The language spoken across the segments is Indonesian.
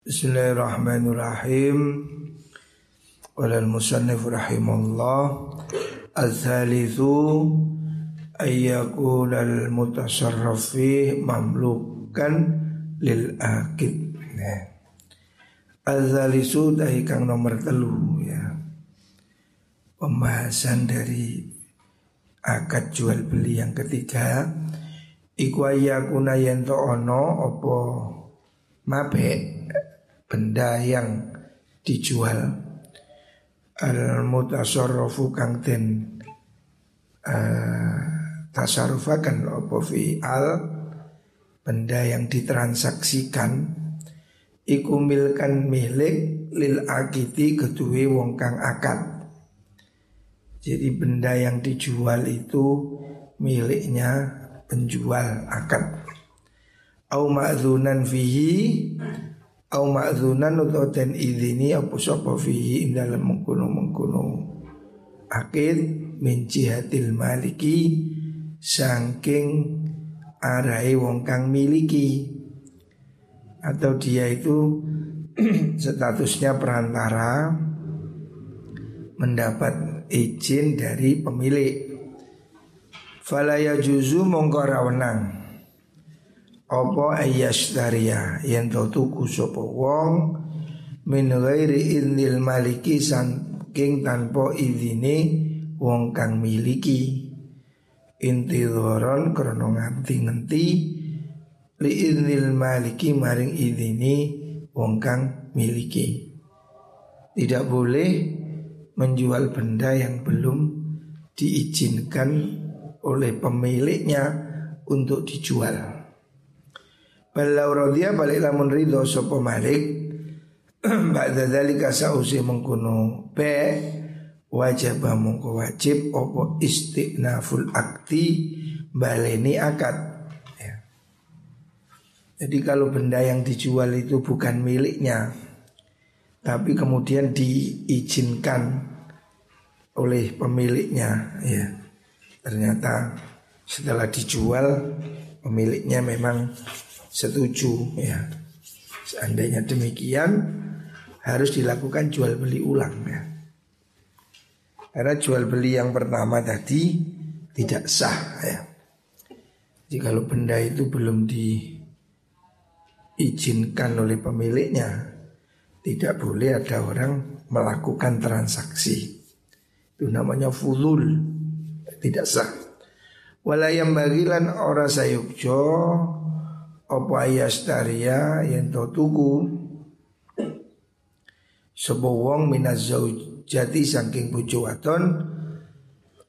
Bismillahirrahmanirrahim. Qala al-musannif rahimahullah al-thalithu ayyakul al-mutasarraf mamlukan lil akid. Nah. Al-thalithu dahi kang nomor telu ya. Pembahasan dari akad jual beli yang ketiga iku ayyakuna yento ono opo mabe benda yang dijual. Al mutasarrafu kang den uh, tasarrufakan apa fi al benda yang ditransaksikan iku milkan milik lil akiti kedue wong kang akad. Jadi benda yang dijual itu miliknya penjual akad. Au fihi au ma'zunan utawa den idini apa sapa fihi ing dalem mengkono-mengkono. Akid min jihatil maliki saking arai wong kang miliki. Atau dia itu statusnya perantara mendapat izin dari pemilik. Falaya juzu mongko rawenang apa daria yen to tuku sapa wong min ghairi idnil maliki saking tanpa izine wong kang miliki. Inti dhoron krana nganti-ngenti li idnil maliki maring izine wong kang miliki. Tidak boleh menjual benda yang belum diizinkan oleh pemiliknya untuk dijual. Balau rodia balik lamun ridho sopo malik. Ba'da dalika sausi mengkuno be Wajib mengko wajib Opo istiqnaful akti Baleni akad. Ya. Jadi kalau benda yang dijual itu bukan miliknya Tapi kemudian diizinkan oleh pemiliknya ya. Ternyata setelah dijual pemiliknya memang setuju ya. Seandainya demikian harus dilakukan jual beli ulang ya. Karena jual beli yang pertama tadi tidak sah ya. Jadi kalau benda itu belum diizinkan oleh pemiliknya, tidak boleh ada orang melakukan transaksi. Itu namanya fulul, tidak sah. Walayam bagilan ora sayukjo apa ayastaria yang to tuku. Sebuah wong minaz zaujati saking bojo wadon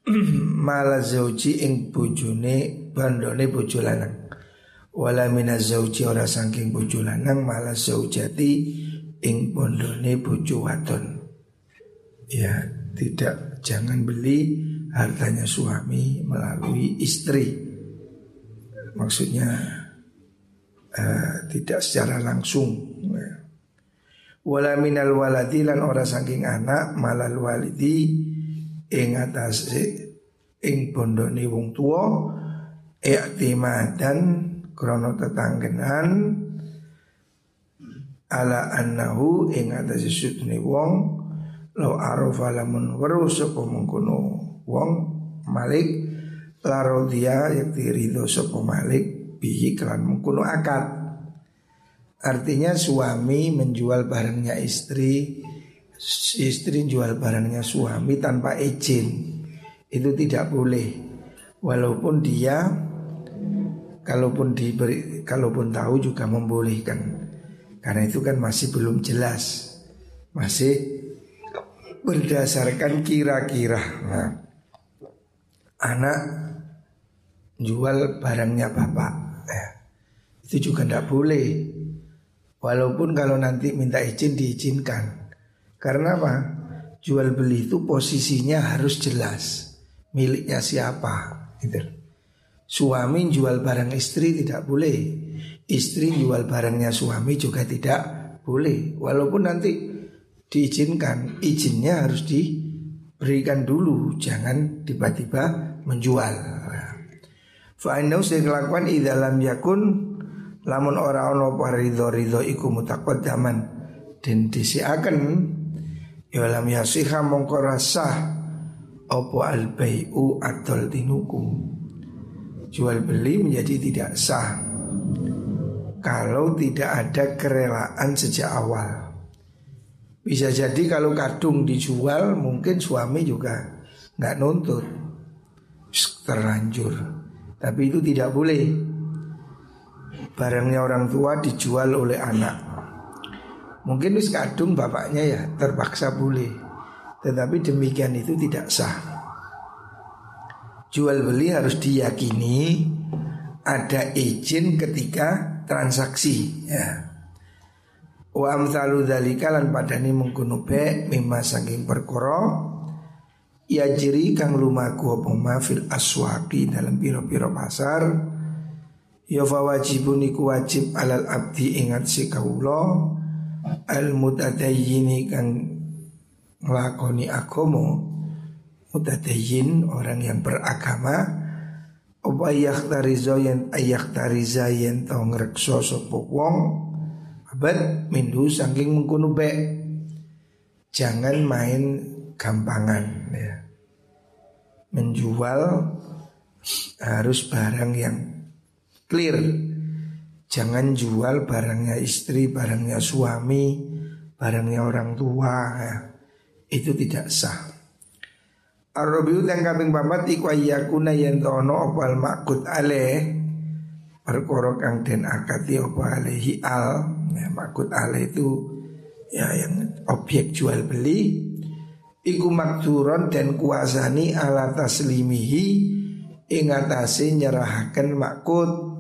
mala zauji ing bojone bandone bojo lanang. Wala minaz zauji ora saking bojo lanang mala zaujati ing bondone bojo wadon ya tidak jangan beli hartanya suami melalui istri. Maksudnya uh, tidak secara langsung. Wala minal waladi lan ora saking anak malal walidi ing atas ing bondone wong tuwa i'timadan krana tetanggenan ala annahu ing atas sudne wong lo arafa lamun weruh sapa mengkono wong malik laro dia yakti ridho sapa malik bihi kelan mengkuno akad. Artinya suami menjual barangnya istri Istri jual barangnya suami tanpa izin. Itu tidak boleh. Walaupun dia Kalaupun diberi Kalaupun tahu juga membolehkan. Karena itu kan masih belum jelas. Masih berdasarkan kira-kira. Nah, Anak jual barangnya bapak itu juga tidak boleh. Walaupun kalau nanti minta izin diizinkan. Karena apa? Jual beli itu posisinya harus jelas. Miliknya siapa. Gitu. Suami jual barang istri tidak boleh. Istri jual barangnya suami juga tidak boleh. Walaupun nanti diizinkan, izinnya harus diberikan dulu, jangan tiba-tiba menjual. Fa'inau saya kelakuan idalam yakun lamun ora ono apa ridho iku zaman den disiaken ya lam yasiha mongko rasah apa al bai'u atol tinuku jual beli menjadi tidak sah kalau tidak ada kerelaan sejak awal. Bisa jadi kalau kadung dijual mungkin suami juga nggak nuntut terlanjur. Tapi itu tidak boleh. Barangnya orang tua dijual oleh anak. Mungkin wis kadung bapaknya ya terpaksa boleh. Tetapi demikian itu tidak sah. Jual beli harus diyakini ada izin ketika transaksi ya. Wa amsalu dzalika lan padani mengkono be mimma saking perkara ya jiri kang lumaku apa ma fil aswaqi dalam piro-piro pasar ya fawajibun iku wajib alal abdi ingat si kaulo al mutadayyini kang nglakoni agama mutadayyin orang yang beragama. Apa tarizo yen tariza yen ngrekso sapa wong? Abad minhu saking mengkono be jangan main gampangan ya. Menjual harus barang yang clear. Jangan jual barangnya istri, barangnya suami, barangnya orang tua ya. Itu tidak sah. Arabiu dan kaping papat iku ayyakuna yen tono opal makut ale perkara kang den akati apa alehi al ya, makut ale itu ya yang objek jual beli iku makturon dan kuasani ala taslimihi ing atase nyerahaken makut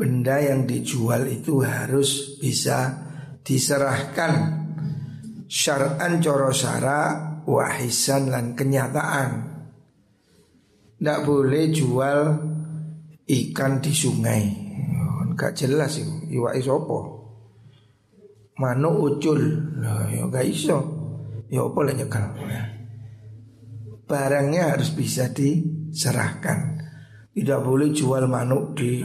benda yang dijual itu harus bisa diserahkan syar'an coro syara wahisan lan kenyataan. Tidak boleh jual ikan di sungai. Enggak jelas itu. Iwa isopo. Manu ucul. Nah, ya enggak iso. Ya apa lah nyekal. Barangnya harus bisa diserahkan. Tidak boleh jual manuk di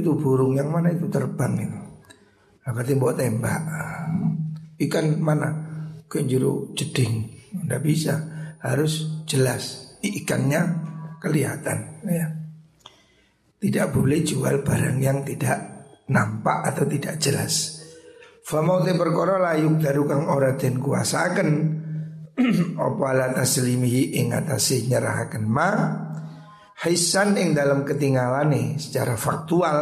itu burung yang mana itu terbang itu. Nah, bawa tembak. Ikan mana? Kenjuru jeding. Tidak bisa, harus jelas ikannya kelihatan ya. Tidak boleh jual barang yang tidak nampak atau tidak jelas. Famau te perkara layuk daru kang ora den kuasaken apa ala taslimihi ing atase nyerahaken ma hisan ing dalam ketinggalane secara faktual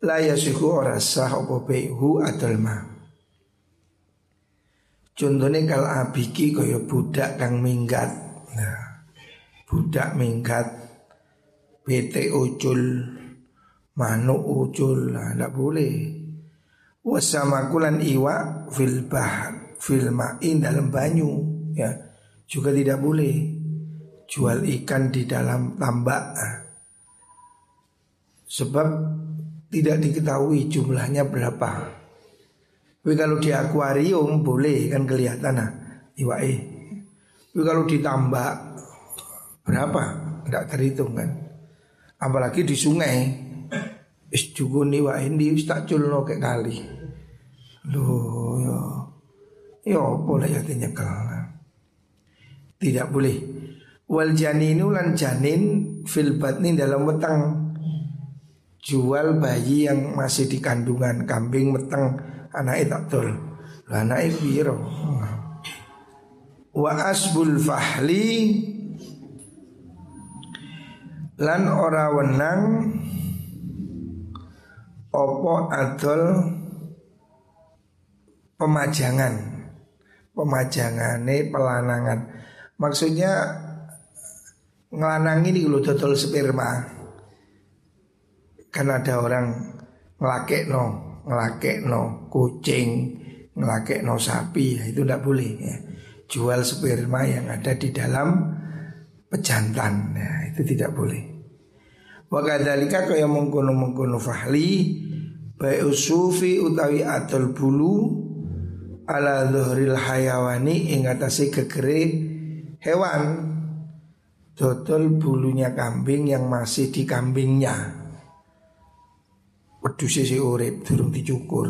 la yasihu ora sah apa baihu adal ma Contohnya kalau abiki kaya budak kang minggat. Nah, budak minggat PT ucul manuk ucul nah, tidak boleh. Wasamakulan iwa fil bahar fil ma'in dalam banyu ya juga tidak boleh jual ikan di dalam tambak. Sebab tidak diketahui jumlahnya berapa. Tapi kalau di akuarium boleh kan kelihatan nah iwae. Tapi kalau ditambah berapa? Tidak terhitung kan. Apalagi di sungai. Is juga nih wae di tak culno kayak kali. Loh ya. Ya boleh ya nyekel. Tidak boleh. Wal janinu lan janin fil batni dalam wetang jual bayi yang masih di kandungan kambing meteng anake tak dol. Lah anake piro? Wa asbul fahli lan ora wenang opo adol pemajangan pemajangane pelanangan maksudnya ngelanang ini kalau dodol sperma kan ada orang ngelakek no ngelakek no kucing, ngelakek no sapi, ya, itu tidak boleh ya. Jual sperma yang ada di dalam pejantan, ya, itu tidak boleh. Wakadhalika kaya mengkono mengkono fahli Baik usufi utawi atul bulu Ala dhuhril hayawani ingatasi kegeri hewan Dodol bulunya kambing yang masih di kambingnya wedhus si urip durung dicukur.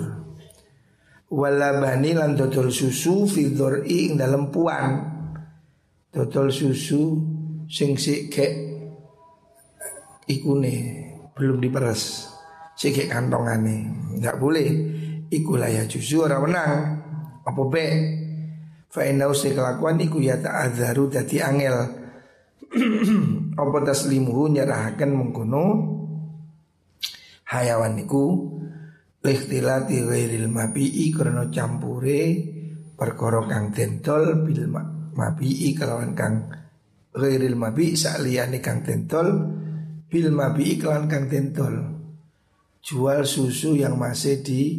Walabani lan dodol susu fidor ing dalam puan. Dodol susu sing si kek ikune belum diperes. Si kek kantongane. Enggak boleh. Iku ya susu ora menang. Apa be? Fa inna kelakuan iku ya ta'adzaru dadi angel. Apa taslimuhu nyerahaken mengkono? Hayawan niku lihtilati ghairil mabi'i karena campure perkara kang dentol bil mabi'i kelawan kang ghairil mabi sakliyane kang dentol bil mabi'i kelawan kang dentol. Jual susu yang masih di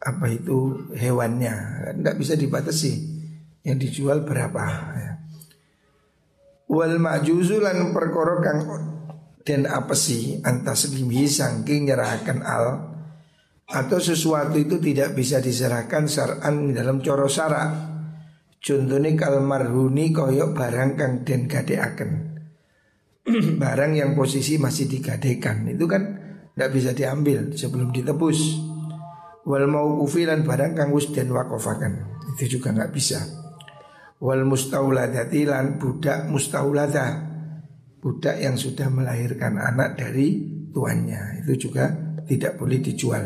apa itu hewannya. Tidak bisa dibatasi. Yang dijual berapa? Ya. Wal majuzulan perkara kang dan apa sih antas limi sangking nyerahkan al atau sesuatu itu tidak bisa diserahkan saran dalam coro sara contohnya kalmarhuni koyok barang kang den gadeaken. Barang yang posisi masih digadekan. Itu kan tidak bisa diambil sebelum ditebus. Wal mau kufilan barang kang wis den wakofakan itu juga nggak bisa wal mustauladati lan budak mustaulada budak yang sudah melahirkan anak dari tuannya itu juga tidak boleh dijual.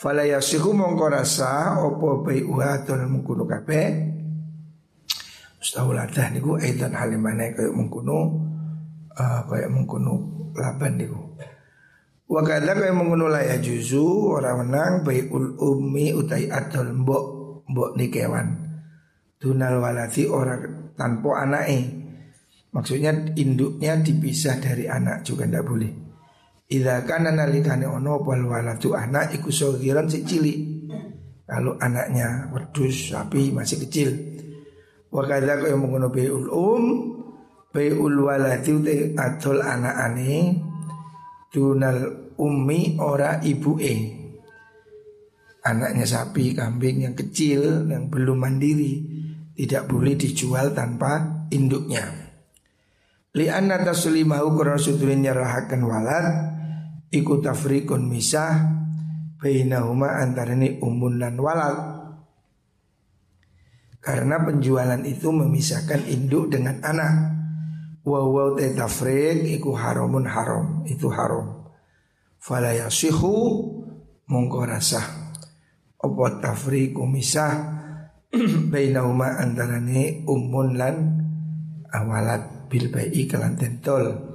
Fala yasihu mongko rasa opo bai'uha dol mengkuno kabeh Mustahuladah niku aidan halimane kaya mengkuno uh, kaya mengkuno laban niku. Wa kadza kaya mengkuno la ya juzu ora menang bai'ul ummi utai adol mbok mbok nikewan. Dunal walati ora tanpa anake Maksudnya induknya dipisah dari anak juga tidak boleh. Idza kana nalikane ono wal waladu anak iku sogiran si cilik. Kalau anaknya wedus sapi masih kecil. Wa kadza kaya mengono baiul um baiul waladi te adol anakane dunal ummi ora ibuke. Anaknya sapi, kambing yang kecil yang belum mandiri tidak boleh dijual tanpa induknya. Li anna taslimahu kurang sutulin nyerahakan walad Iku tafrikun misah Bainahuma antara ini umun dan walad. Karena penjualan itu memisahkan induk dengan anak. Wawaw te tafrik iku haramun haram Itu haram. Fala yasihu mongko rasah. Misah Bainahuma antara ini umun lan awalat bil bayi kelan tentol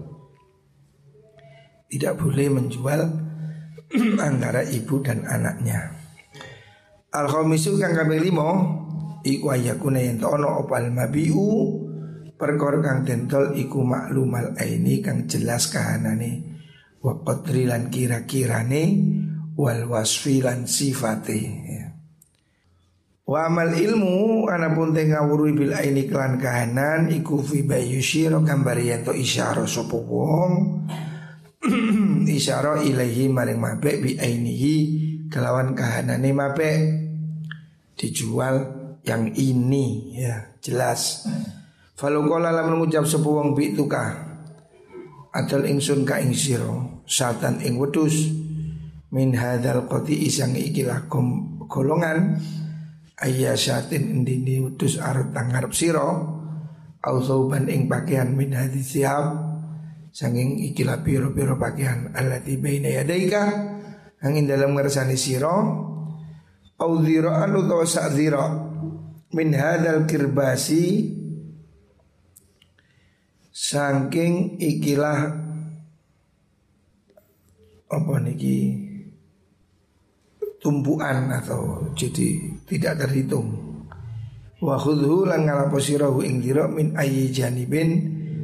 tidak boleh menjual antara ibu dan anaknya. Al khamisu kang kami limo iku ayakuna yang tono opal mabiu perkor kang tentol iku maklumal aini kang jelas kahanane wa qadrilan kira-kirane wal wasfilan sifate ya. Wa amal ilmu anapun te ngawuri bil aini klan kahanan iku fi bayushiro gambar yen to isyara sapa wong isyara ilahi maring mabe bi ainihi kelawan kahanane mabe dijual yang ini ya jelas. Falu kola lamun ngucap sapa wong bi tuka Adal ingsun ka ing sira satan ing wedus min hadal qati isang ikilah golongan ayyasatin indini utus arut tangarep siro au sauban ing pakaian min hadis siap sanging ikilah piro-piro pakaian alati baina yadaika. Angin dalam ngersani siro au dhira'an utawa sak min hadal kirbasi. Saking ikilah apa niki tumpuan atau jadi tidak terhitung. Wa khudhu lan ngalapo sirahu ing dira min ayyi janibin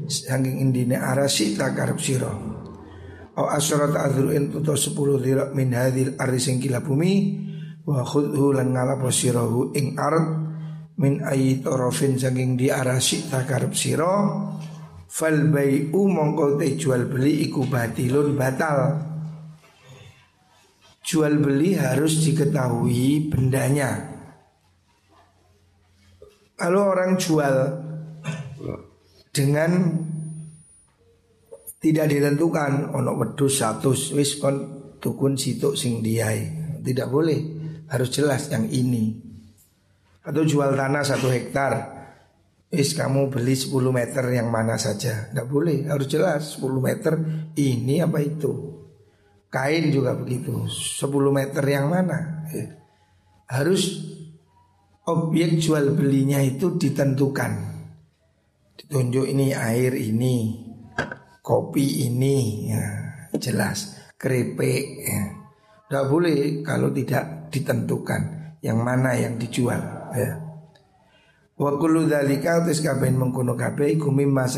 saking indine arasi takarep sira. Au asyarat adruin tuto 10 dira min hadil ardi sing kila bumi wa khudhu lan ngalapo sirahu ing ard min ayyi tarafin saking di arasi takarep sira fal bai'u mongko te jual beli iku batilun batal jual beli harus diketahui bendanya. Kalau orang jual dengan tidak ditentukan ono wedus satu wis kon tukun situk sing diai. Tidak boleh, harus jelas yang ini. Atau jual tanah satu hektar. Is kamu beli 10 meter yang mana saja. Tidak boleh, harus jelas 10 meter ini apa itu. Kain juga begitu, 10 meter yang mana. Ya. Harus objek jual belinya itu ditentukan. Ditunjuk ini air ini, kopi ini, ya, jelas keripik. Ya. Tidak boleh kalau tidak ditentukan yang mana yang dijual. Ya. Wa kullu dzalika tis kabeh mengkono kabeh iku mimma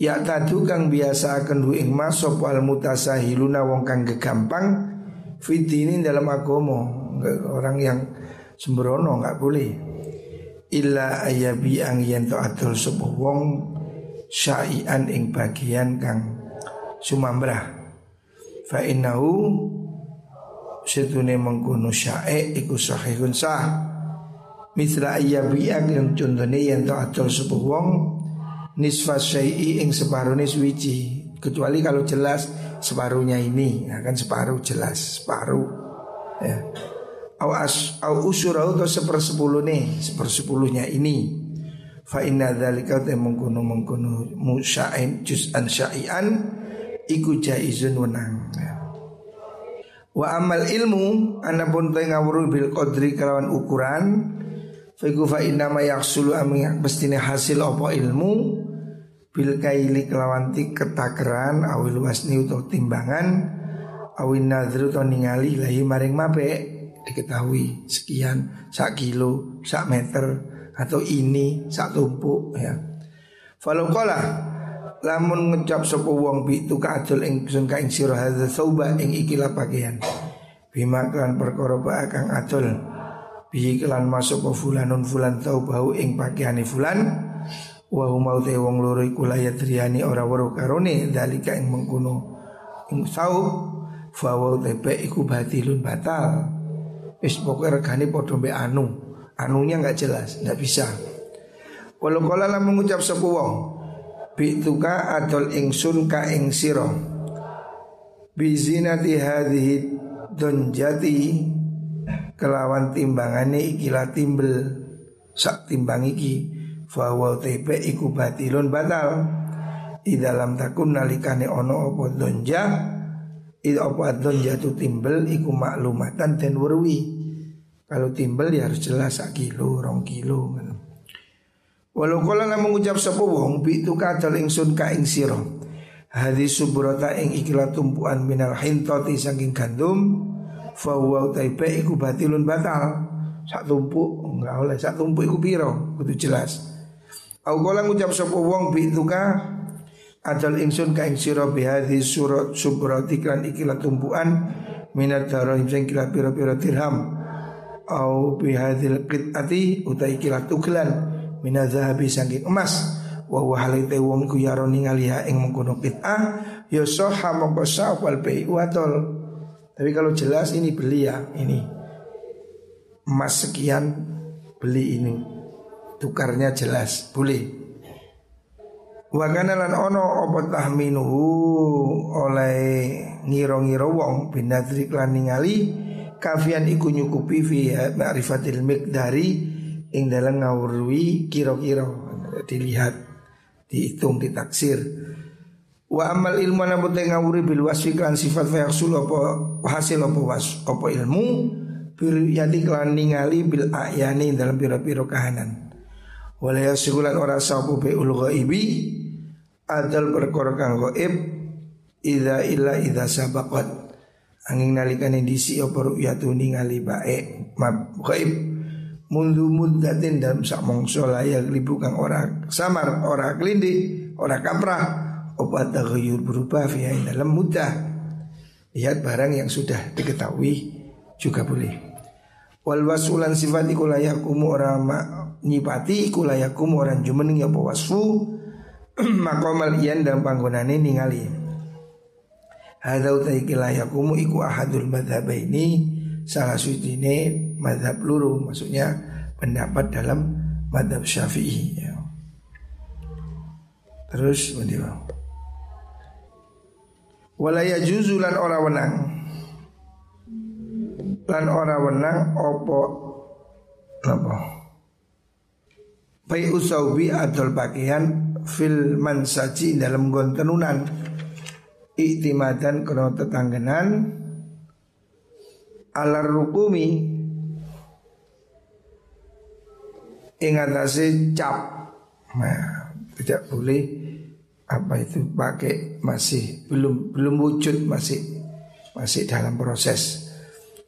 ya tadu kang biasa akan du ing mas sapa al mutasahiluna wong kang gegampang fitini dalam agama orang yang sembrono nggak boleh. Illa ayabi ang yen to atul wong syai'an ing bagian kang sumambrah. Fa innahu setune mengkono syae iku sahihun sah. Mitra yang contohnya yang tak atur sebuah wong nisfa syai'i ing separuhnya suwici kecuali kalau jelas separuhnya ini. Ya kan separuh jelas separuh. Ya. Au as au usurau atau sepersepuluh nih sepersepuluhnya ini. Fa inna dzalika ta mengkono mengkono musya'in juz'an sya'ian iku jaizun wenang. Ya. Wa amal ilmu anapun ta ngawuru bil qadri kelawan ukuran Fiku fa inna ma yaksulu amin mestine hasil apa ilmu bil kaili kelawan ketakeran awil wasni utawa timbangan awin nadru to ningali lahi maring mape diketahui sekian sak kilo sak meter atau ini sak tumpuk ya. Falau kala lamun ngecap sapa wong bi tu kaadul ing sun ka ing sira hadza sauba ing ikilah pakaian. Bima kan perkara kang adul bihi kelan masuk fulanun fulan tau bau ing pakaiane fulan wa huma te wong loro iku layadriyani ora weruh karone dalika ing mengkono. Ing sau fa wa tepe iku batilun batal. Wis pokoke regane padha mbek anu. Anunya nggak jelas nggak bisa. Walau kala lah mengucap sapa wong bituka adol ingsun ka ing sira. Bizinati hadhihi donjati kelawan timbangane ikilah timbel. Sak timbang iki fawa tepe iku batilun batal. Di dalam takun nalikane ono opo donja itu opo donja tu timbel iku maklumatan dan werwi. Kalau timbel ya harus jelas sak kilo rong kilo Walau kala namun mengucap sapa wong bi tu kadal ingsun ka ing sira. Hadis subrata ing ikilah tumpuan minal hintoti saking gandum Fahuwa utaipe iku batilun batal. Sak tumpuk Enggak oleh Sak tumpuk iku piro Itu jelas Aku kala ngucap sopo wong Bituka Adal ingsun ka ing sira bihadhi surat subrati klan ikilah tumpuan minat darahim sing kila pira-pira dirham. Au bihadhil qit'ati utai kila tuglan minat zahabi saking emas. Wa wa halite wong ku yaro ningaliha ing mengkono qit'ah ya soha mongko sa wal bai'u atol tapi kalau jelas ini beli ya ini. Emas sekian beli ini tukarnya jelas boleh. Wakana lan ono opo tahminuhu oleh ngiro-ngiro wong binadri klan ningali kafian iku nyukupi fi ma'rifatil dari ing dalam ngawurwi kiro-kiro dilihat dihitung ditaksir Wa amal ilmu ana bote ngawuri bil wasfi kan sifat fa yaksul apa hasil apa was apa ilmu bil yadi kelan ningali bil ayani dalam pira-pira kahanan. Wala yasigulan ora sabu be ul ghaibi adal perkara kang gaib idza illa idza sabaqat. Angin nalikane disi apa ru'yatu ningali bae mab gaib mundu muddatin dalam sak mongso layak libu kang ora samar ora klindi ora kaprah obat tagayur berubah via dalam mudah. Lihat barang yang sudah diketahui juga boleh wal wasulan sifat iku layakumu orang nyipati iku layakumu orang jumeneng ya apa wasfu. Makomal iyan dalam panggonane ningali. Hadza utai layakumu iku ahadul madhab ini salah ini madhab luru maksudnya pendapat dalam madhab syafi'i ya. terus bagaimana Walaya juzulan wenang Lan ora wenang opo Apa Pai usaubi adol pakaian Fil mansaji dalam gontenunan. Iktimadan kena tetanggenan Alar rukumi. Ingatasi cap. Nah tidak boleh apa itu pakai masih belum belum wujud masih masih dalam proses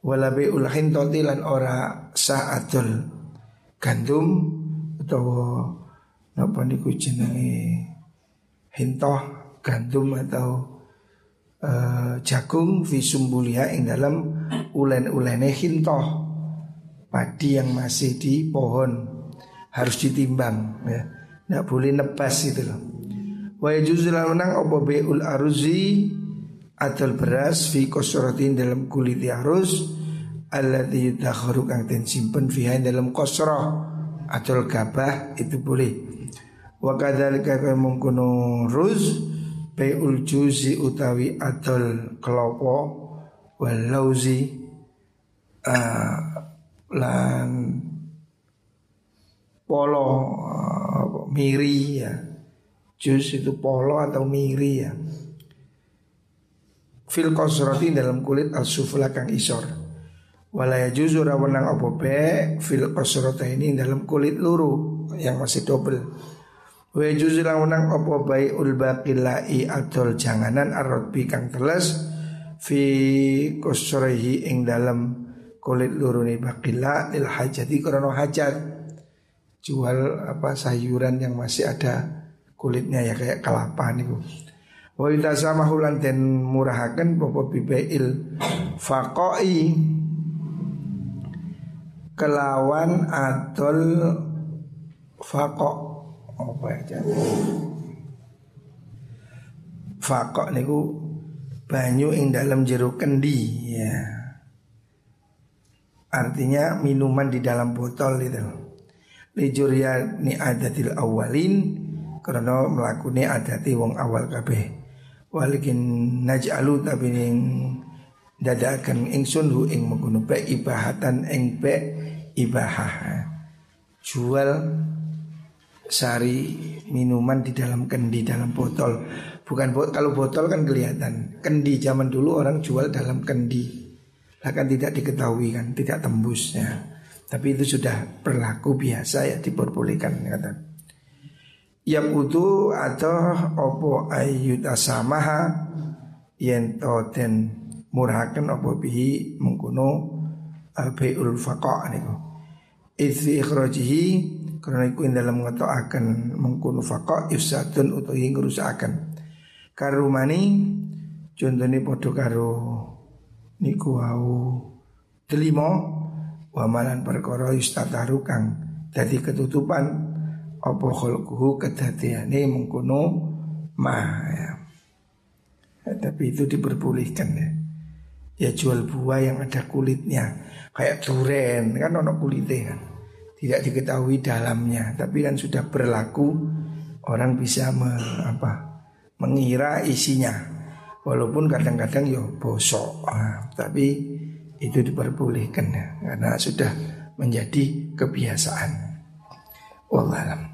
walabi ulahin totilan ora saatul gandum atau apa niku jenenge hintoh gandum atau uh, jagung visumbulia ing dalam ulen-ulene hintoh padi yang masih di pohon harus ditimbang ya. Nggak boleh nebas itu loh. Wa yajuzu lanang apa beul aruzi atau beras fi kosrotin dalam kulit arus alladzi yudakharu kang den simpen fiha dalam kosroh atau gabah itu boleh. Wa kadzalika kaya mengkono ruz juzi utawi atol kelopo wal lauzi uh, lan polo uh, miri ya. Jus itu polo atau miri ya Fil kosroti dalam kulit al-sufla kang isor. Walaya juzu rawanang opo be Fil kosrota ini dalam kulit luru Yang masih double Wa juzu rawanang opo bay ulbaqilai adol janganan arrotbi kang teles Fi kosrohi ing dalam kulit luru ni bakila il hajati krono hajat. Jual apa sayuran yang masih ada kulitnya ya kayak kelapa niku. Wa sama hulan den murahaken popo bibail faqoi kelawan atol faqo apa ya Faqo niku banyu ing dalam jeruk kendi ya. Artinya minuman di dalam botol itu. Lijuria ni adatil awalin karena melakuni adati wong awal kabeh walikin naj'alu tapi ning dadakan ingsun hu ing mengkono pe ibahatan ing pe ibahah. Jual sari minuman di dalam kendi dalam botol. Bukan bot kalau botol kan kelihatan. Kendi zaman dulu orang jual dalam kendi. Akan tidak diketahui kan tidak tembusnya. Tapi itu sudah berlaku biasa ya diperbolehkan kata yang utu atau opo ayut asamaha yen to den murhaken opo bihi mengkuno albeul faqa niku. Izi ikhrajihi karena iku dalam akan mengkuno faqa ifsadun utawi ngrusaken. Karumani contohnya podo karo niku wau delimo wamalan perkara istataru kang dadi ketutupan apa khulquhu kedatiane mengkono ma ya. ya. Tapi itu diperbolehkan ya. Ya jual buah yang ada kulitnya kayak duren kan ono kulitnya kan. Tidak diketahui dalamnya, tapi kan sudah berlaku orang bisa me, apa mengira isinya. Walaupun kadang-kadang yo ya bosok, nah, tapi itu diperbolehkan ya karena sudah menjadi kebiasaan. Wallahualam.